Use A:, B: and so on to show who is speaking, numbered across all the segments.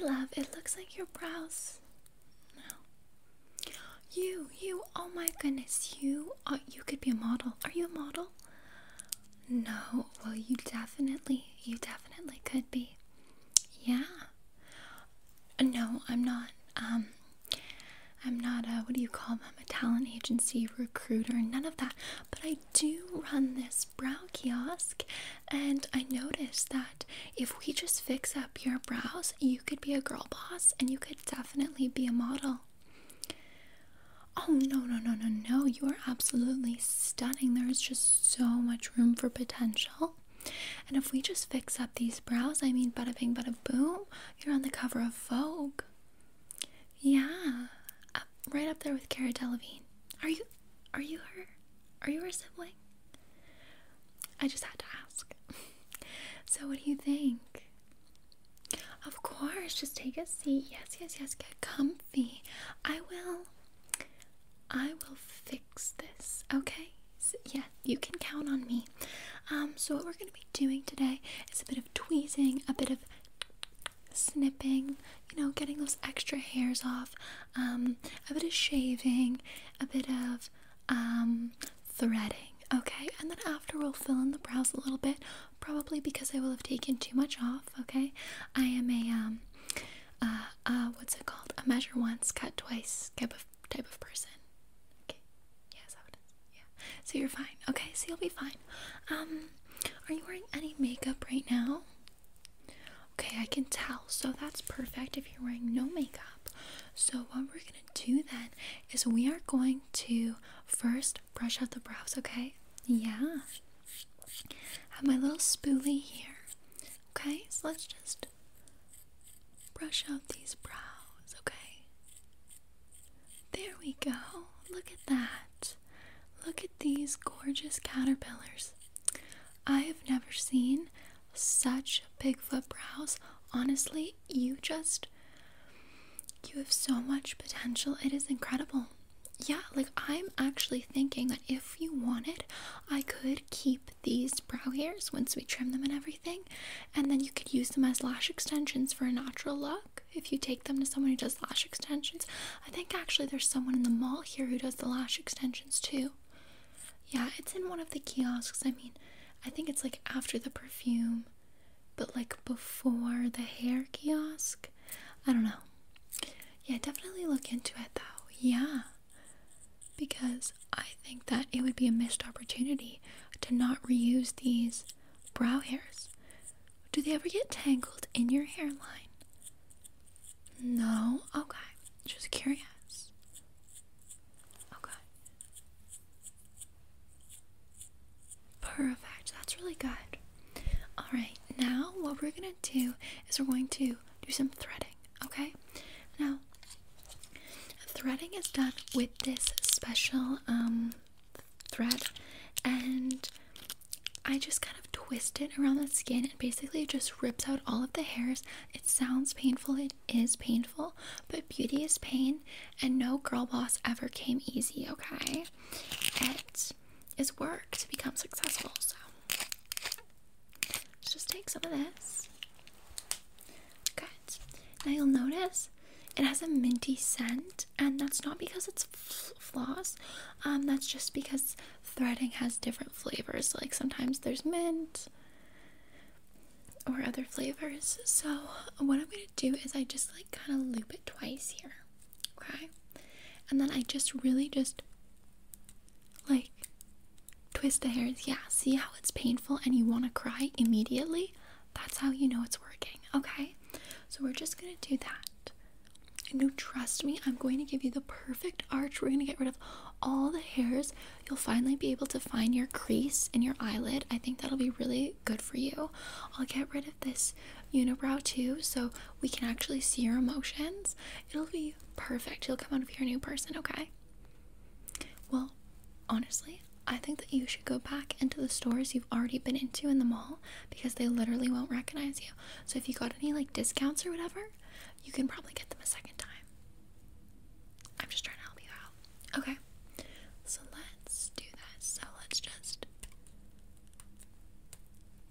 A: Love. It looks like your brows. No. You, you. Oh my goodness, you. Uh, you could be a model. Are you a model? No. Well, you definitely, you definitely could be. Yeah. No, I'm not. Um, I'm not a what do you call them? A talent agency recruiter, none of that. But I do run this brow kiosk, and I noticed that if we just fix up your brows, you could be a girl boss, and you could definitely be a model. Oh no no no no no! You are absolutely stunning. There is just so much room for potential. And if we just fix up these brows, I mean, bada bing, bada boom, you're on the cover of Vogue. Yeah, right up there with Cara Delevingne. Are you, are you her, are you her sibling? I just had to ask. so, what do you think? Of course, just take a seat. Yes, yes, yes. Get comfy. I will. I will fix this. Okay. So, yeah, you can count on me. Um, so what we're to be doing today is a bit of tweezing, a bit of snipping, you know, getting those extra hairs off, um, a bit of shaving, a bit of um, threading, okay? And then after we'll fill in the brows a little bit, probably because I will have taken too much off, okay? I am a, um, uh, uh, what's it called? A measure once, cut twice type of, type of person. Okay, yes, is, yeah. So you're fine, okay? So you'll be fine. Um, are you wearing any makeup right now? I can tell. So that's perfect if you're wearing no makeup. So what we're gonna do then is we are going to first brush out the brows, okay? Yeah. Have my little spoolie here. Okay, so let's just brush out these brows, okay? There we go. Look at that. Look at these gorgeous caterpillars. I have never seen such Bigfoot brows. Honestly, you just you have so much potential. It is incredible. Yeah, like I'm actually thinking that if you wanted, I could keep these brow hairs once we trim them and everything, and then you could use them as lash extensions for a natural look. If you take them to someone who does lash extensions, I think actually there's someone in the mall here who does the lash extensions too. Yeah, it's in one of the kiosks. I mean, I think it's like after the perfume, but like before the hair kiosk. I don't know. Yeah, definitely look into it though. Yeah. Because I think that it would be a missed opportunity to not reuse these brow hairs. Do they ever get tangled in your hairline? No? Okay. Just curious. Okay. Perfect. That's really good. Alright, now we're gonna do is we're going to do some threading, okay? Now, threading is done with this special um thread and I just kind of twist it around the skin and basically it just rips out all of the hairs. It sounds painful, it is painful, but beauty is pain and no girl boss ever came easy, okay? It is work to become successful, so let's just take some of this. Good. Now you'll notice it has a minty scent, and that's not because it's floss. Um, that's just because threading has different flavors. Like sometimes there's mint or other flavors. So what I'm gonna do is I just like kind of loop it twice here, okay? And then I just really just like twist the hairs. Yeah, see how it's painful and you want to cry immediately? That's how you know it's working, okay? So we're just gonna do that. And no, trust me, I'm going to give you the perfect arch. We're going to get rid of all the hairs. You'll finally be able to find your crease in your eyelid. I think that'll be really good for you. I'll get rid of this unibrow too, so we can actually see your emotions. It'll be perfect. You'll come out of here a new person, okay? Well, honestly, I think that you should go back into the stores you've already been into in the mall because they literally won't recognize you. So if you got any like discounts or whatever, you can probably get them a second time. I'm just trying to help you out. Okay. So let's do this. So let's just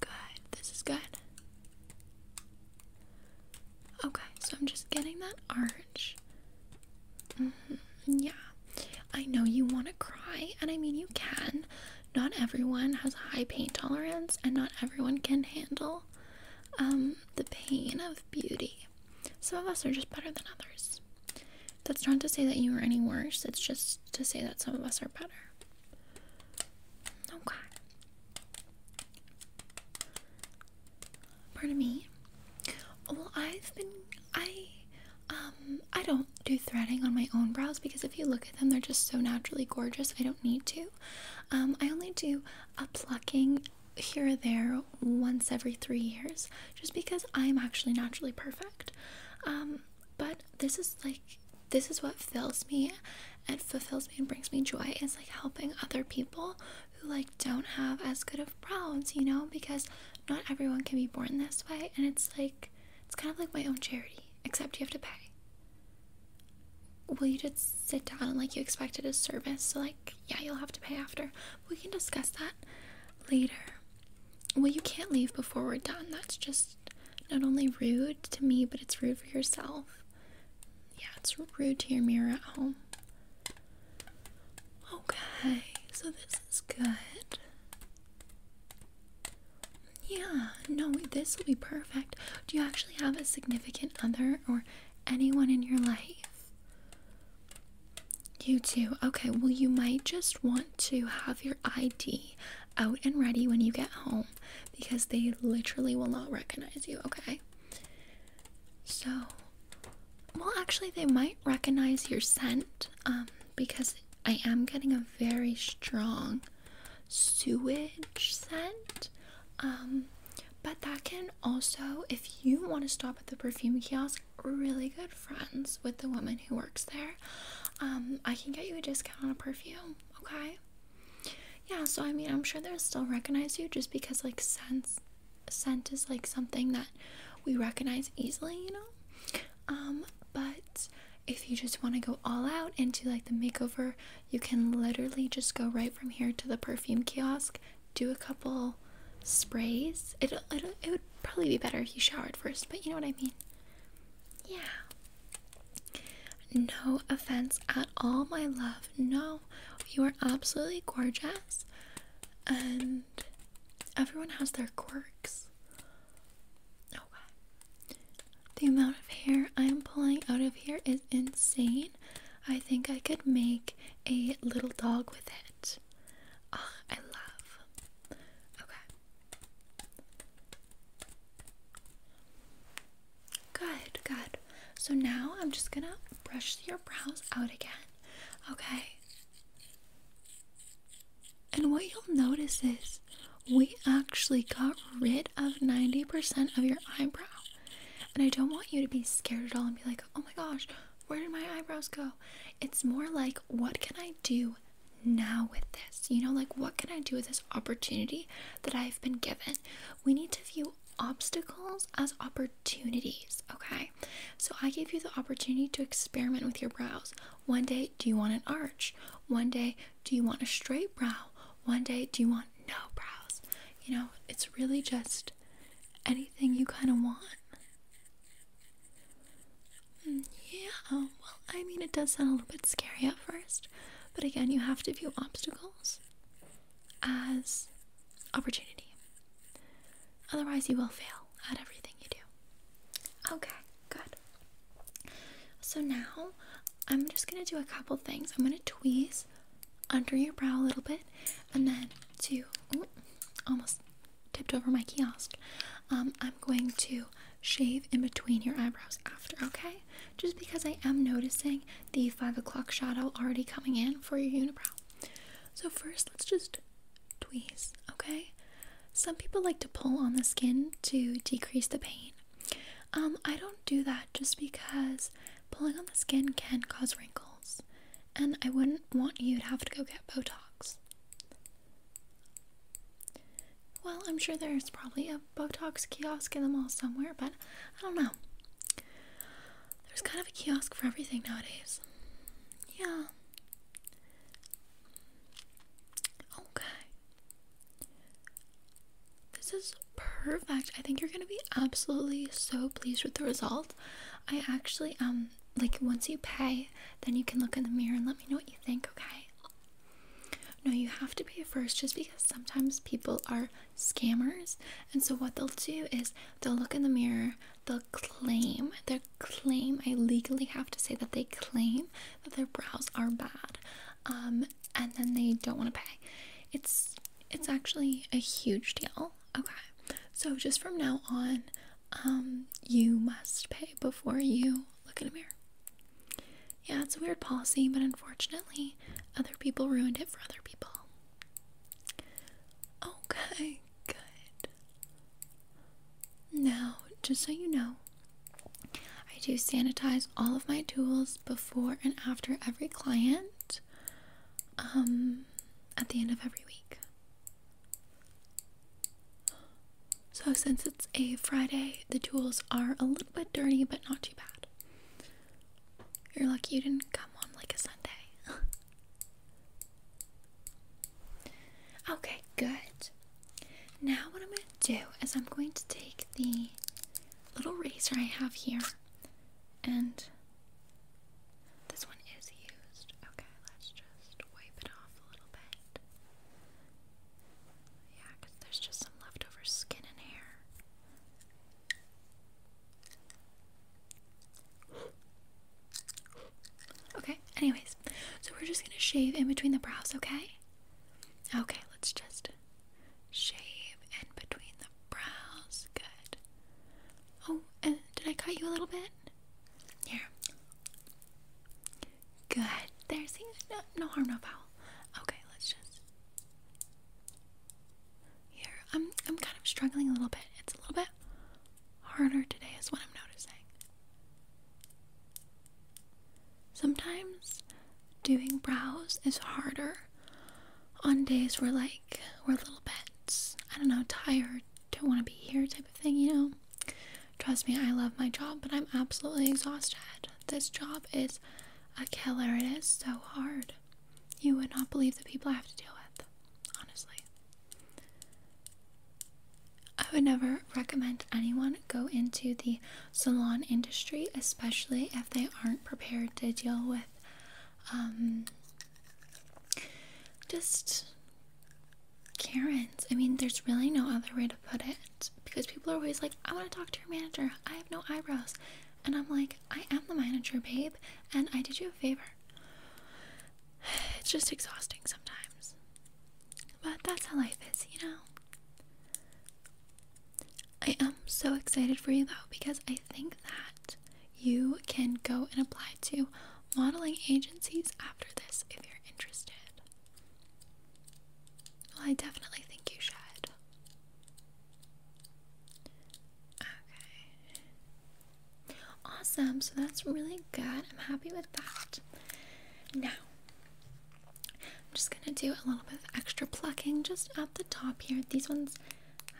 A: Good. This is good. Okay, so I'm just getting that arch. Mm-hmm. Yeah. I know you want to cry, and I mean, you can. Not everyone has a high pain tolerance, and not everyone can handle um, the pain of beauty. Some of us are just better than others. That's not to say that you are any worse, it's just to say that some of us are better. Okay. Pardon me. Well, I've been. I. I don't do threading on my own brows because if you look at them, they're just so naturally gorgeous. I don't need to. Um, I only do a plucking here or there once every three years just because I'm actually naturally perfect. Um, but this is like this is what fills me and fulfills me and brings me joy is like helping other people who like don't have as good of brows, you know, because not everyone can be born this way and it's like it's kind of like my own charity, except you have to pay. Well, you just sit down and like you expected a service, so like yeah, you'll have to pay after. We can discuss that later. Well, you can't leave before we're done. That's just not only rude to me, but it's rude for yourself. Yeah, it's rude to your mirror at home. Okay, so this is good. Yeah, no, this will be perfect. Do you actually have a significant other or anyone in your life? You too. Okay, well, you might just want to have your ID out and ready when you get home because they literally will not recognize you, okay? So, well, actually, they might recognize your scent um, because I am getting a very strong sewage scent. Um, but that can also, if you want to stop at the perfume kiosk, really good friends with the woman who works there. Um, I can get you a discount on a perfume, okay? Yeah, so I mean, I'm sure they'll still recognize you just because, like, scent, scent is like something that we recognize easily, you know? Um, but if you just want to go all out into like the makeover, you can literally just go right from here to the perfume kiosk, do a couple sprays. It it it would probably be better if you showered first, but you know what I mean. Yeah. No offense at all, my love. No, you are absolutely gorgeous, and everyone has their quirks. Okay. The amount of hair I'm pulling out of here is insane. I think I could make a little dog with it. Oh, I love. Okay. Good, good. So now I'm just gonna brush your brows out again. Okay. And what you'll notice is we actually got rid of 90% of your eyebrow. And I don't want you to be scared at all and be like, oh my gosh, where did my eyebrows go? It's more like, what can I do now with this? You know, like, what can I do with this opportunity that I've been given? We need to view obstacles as opportunities, okay? So I gave you the opportunity to experiment with your brows. One day, do you want an arch? One day, do you want a straight brow? One day, do you want no brows? You know, it's really just anything you kind of want. Mm, yeah, well, I mean, it does sound a little bit scary at first, but again, you have to view obstacles as opportunity. Otherwise, you will fail at everything you do. Okay, good. So now I'm just gonna do a couple things. I'm gonna tweeze under your brow a little bit, and then to ooh, almost tipped over my kiosk. Um, I'm going to shave in between your eyebrows after, okay? Just because I am noticing the five o'clock shadow already coming in for your unibrow. So, first, let's just tweeze, okay? Some people like to pull on the skin to decrease the pain. Um, I don't do that just because pulling on the skin can cause wrinkles, and I wouldn't want you to have to go get Botox. Well, I'm sure there's probably a Botox kiosk in the mall somewhere, but I don't know. There's kind of a kiosk for everything nowadays. Yeah. Okay. This is perfect. I think you're gonna be absolutely so pleased with the result. I actually um like once you pay, then you can look in the mirror and let me know what you think, okay? No, you have to pay first just because sometimes people are scammers. And so what they'll do is they'll look in the mirror, they'll claim, they claim, I legally have to say that they claim that their brows are bad. Um, and then they don't want to pay. It's it's actually a huge deal. Okay. So just from now on, um, you must pay before you look in a mirror. Yeah, it's a weird policy, but unfortunately, other people ruined it for other people. Okay, good. Now, just so you know, I do sanitize all of my tools before and after every client, um, at the end of every week. So, since it's a Friday, the tools are a little bit dirty, but not too bad. You're lucky you didn't come on like a Sunday. okay, good. Now, what I'm going to do is I'm going to take the little razor I have here, and this one is used. Okay, let's just wipe it off a little bit. Yeah, because there's just some leftover skin and hair. Okay, anyways, so we're just gonna shave in between the brows, okay? Okay, let's just shave in between the brows. Good. Oh, and did I cut you a little bit? Here. Good. There, see? No, no harm, no foul. Okay, let's just. Here, I'm, I'm kind of struggling a little bit. It's a little bit harder today, is what I'm noticing. Sometimes doing brows is harder on days where like we're a little bit I don't know, tired, don't want to be here type of thing, you know. Trust me, I love my job, but I'm absolutely exhausted. This job is a killer. It is so hard. You would not believe the people I have to deal with, honestly. I would never recommend anyone go into the salon industry, especially if they aren't prepared to deal with um, just Karens. I mean, there's really no other way to put it because people are always like, I want to talk to your manager. I have no eyebrows. And I'm like, I am the manager, babe, and I did you a favor. It's just exhausting sometimes. But that's how life is, you know? I am so excited for you though because I think that you can go and apply to modeling agencies after this if you're interested. I definitely think you should. Okay. Awesome. So that's really good. I'm happy with that. Now, I'm just gonna do a little bit of extra plucking just at the top here. These ones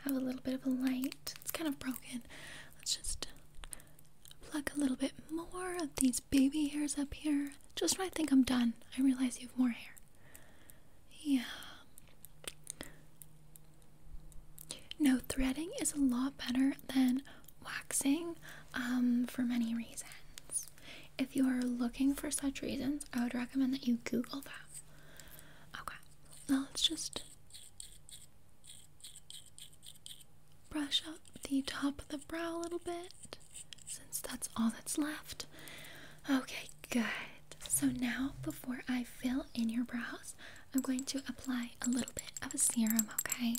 A: have a little bit of a light. It's kind of broken. Let's just pluck a little bit more of these baby hairs up here. Just when I think I'm done, I realize you have more hair. Yeah. No, threading is a lot better than waxing um, for many reasons. If you are looking for such reasons, I would recommend that you Google that. Okay, now let's just brush up the top of the brow a little bit since that's all that's left. Okay, good. So now, before I fill in your brows, I'm going to apply a little bit of a serum, okay?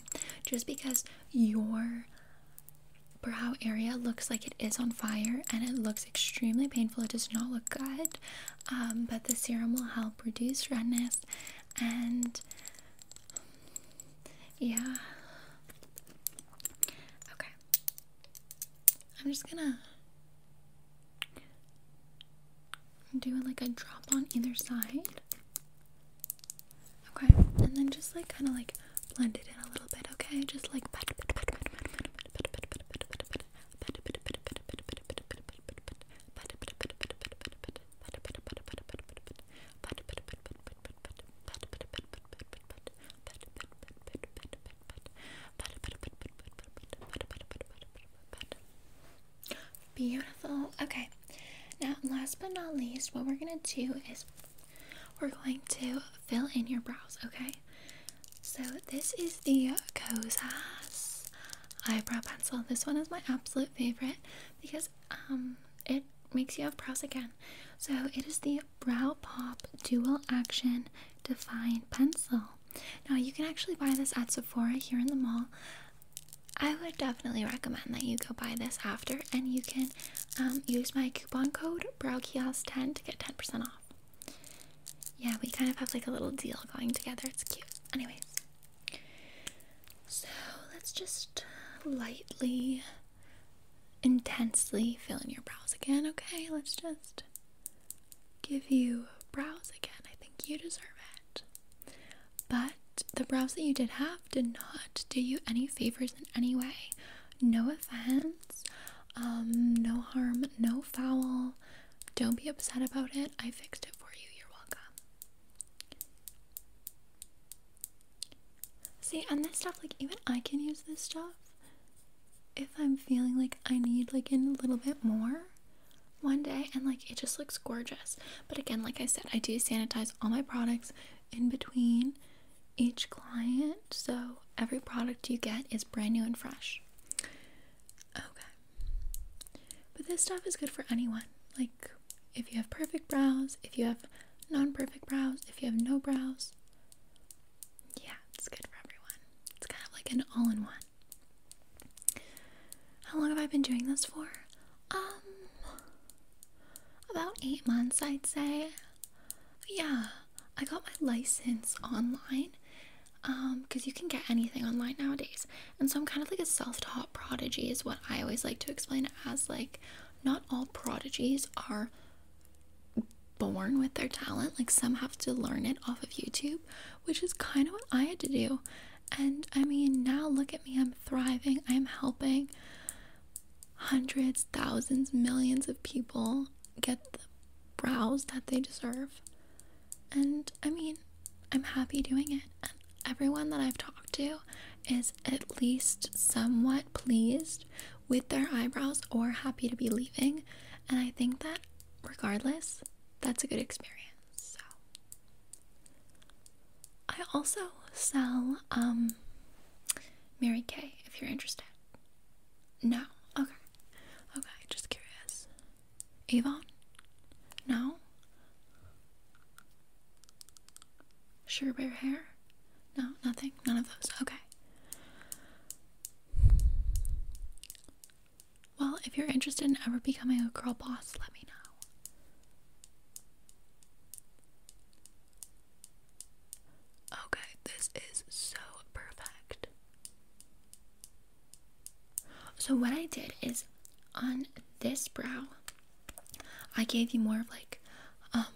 A: Just because your brow area looks like it is on fire and it looks extremely painful. It does not look good. Um, but the serum will help reduce redness and yeah. Okay. I'm just gonna do like a drop on either side. Okay, and then just like kind of like blend it in a little bit, okay? Just like Beautiful. Okay. Now, last but not least, what we're to do is we're going to fill in your brows, okay? So, this is the Kosas eyebrow pencil. This one is my absolute favorite because um it makes you have brows again. So, it is the Brow Pop Dual Action Define Pencil. Now, you can actually buy this at Sephora here in the mall. I would definitely recommend that you go buy this after and you can um, use my coupon code BrowKiosk10 to get 10% off. Yeah, we kind of have like a little deal going together. It's cute. Anyways, so let's just lightly, intensely fill in your brows again, okay? Let's just give you brows again. I think you deserve it. But the brows that you did have did not do you any favors in any way. No offense, um, no harm, no foul. Don't be upset about it. I fixed it for you. You're welcome. See, and this stuff, like, even I can use this stuff if I'm feeling like I need, like, in a little bit more one day, and, like, it just looks gorgeous. But again, like I said, I do sanitize all my products in between each client, so every product you get is brand new and fresh. Okay. But this stuff is good for anyone. Like, if you have perfect brows, if you have non perfect brows, if you have no brows. Yeah, it's good for everyone. It's kind of like an all in one. How long have I been doing this for? Um, about eight months, I'd say. Yeah, I got my license online um because you can get anything online nowadays. And so i'm kind of like a self-taught prodigy is what i always like to explain it as like not all prodigies are born with their talent. Like some have to learn it off of youtube which is kind of what i had to do. And i mean now look at me i'm thriving. I'm helping hundreds thousands millions of people get the brows that they deserve. And i mean i'm happy doing it. And everyone that I've talked to is at least somewhat pleased with their eyebrows or happy to be leaving. And I think that regardless, that's a good experience. So I also sell um Mary Kay if you're interested. No. Okay. Okay, just curious. Avon? No. Sure Bear Hair? No, nothing. None of those. Okay. Well, if you're interested in ever becoming a girl boss, let me know. Okay, this is so perfect. So, what I did is on this brow, I gave you more of like, um,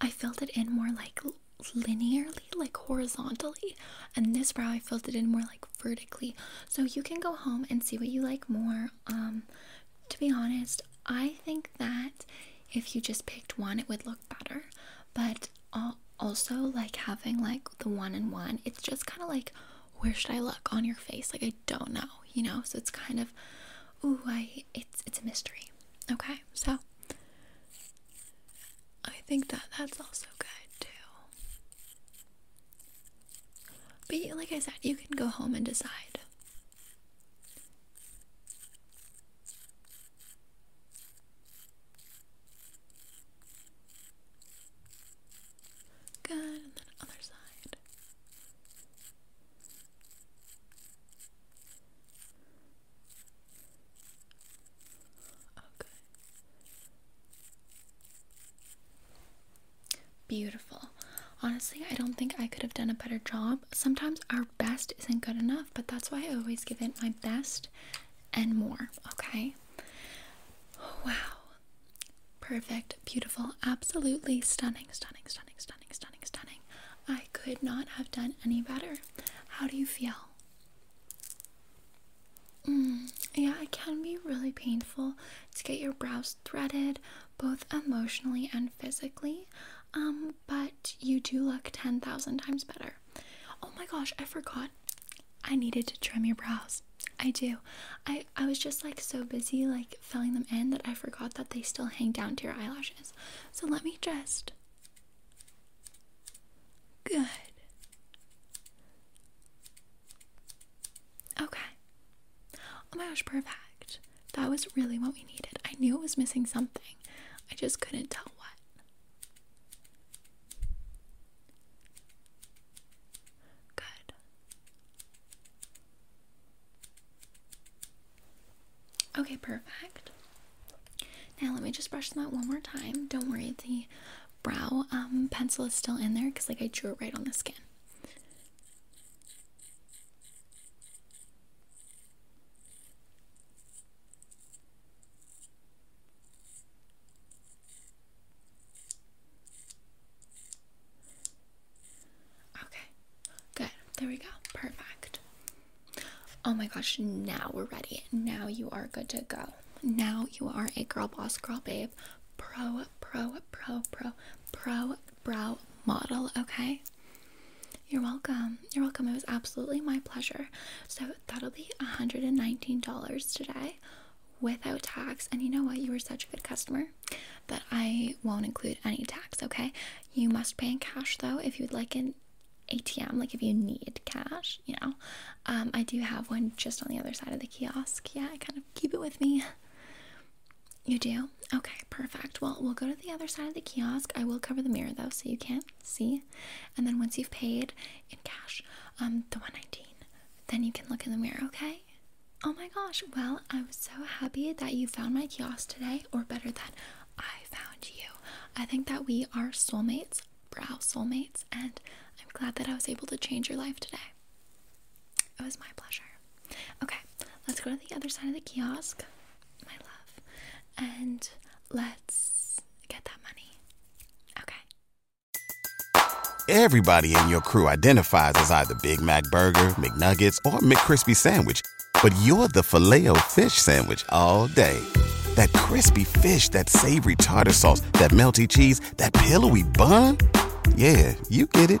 A: I filled it in more like linearly, like horizontally, and this brow I filled it in more like vertically. So you can go home and see what you like more. Um, to be honest, I think that if you just picked one, it would look better. But also, like having like the one and one, it's just kind of like, where should I look on your face? Like I don't know, you know. So it's kind of, ooh, I it's it's a mystery. Okay, so I think that that's also good. But like I said, you can go home and decide. Good, and then other side. beautiful. Honestly, I don't think I could have done a better job. Sometimes our best isn't good enough, but that's why I always give it my best and more, okay? Wow. Perfect, beautiful, absolutely stunning, stunning, stunning, stunning, stunning, stunning. I could not have done any better. How do you feel? Mm, yeah, it can be really painful to get your brows threaded, both emotionally and physically. Um, but you do look 10,000 times better. Oh my gosh, I forgot. I needed to trim your brows. I do. I I was just like so busy like filling them in that I forgot that they still hang down to your eyelashes. So let me just Good. Okay. Oh my gosh, perfect. That was really what we needed. I knew it was missing something. I just couldn't tell what. Good. Okay, perfect. Now let me just brush them out one more time. Don't worry, the brow um, pencil is still in there because like I drew it right on the skin. Okay, good. There we go. Perfect. Oh my gosh, now we're ready. Now you are good to go. Now you are a girl boss, girl babe, pro, pro, pro, pro, pro brow model, okay? You're welcome. You're welcome. It was absolutely my pleasure. So that'll be $119 today without tax. And you know what? You were such a good customer that I won't include any tax, okay? You must pay in cash though if you'd like an ATM, like if you need cash, you know. Um, I do have one just on the other side of the kiosk. Yeah, I kind of keep it with me. You do? Okay, perfect. Well, we'll go to the other side of the kiosk. I will cover the mirror though, so you can't see. And then once you've paid in cash, um, the 119, then you can look in the mirror, okay? Oh my gosh, well, I'm so happy that you found my kiosk today, or better that I found you. I think that we are soulmates, brow soulmates, and glad that I was able to change your life today. It was my pleasure. Okay, let's go to the other side of the kiosk, my love, and let's get that money. Okay.
B: Everybody in your crew identifies as either Big Mac Burger, McNuggets, or McCrispy Sandwich. But you're the filet fish Sandwich all day. That crispy fish, that savory tartar sauce, that melty cheese, that pillowy bun. Yeah, you get it.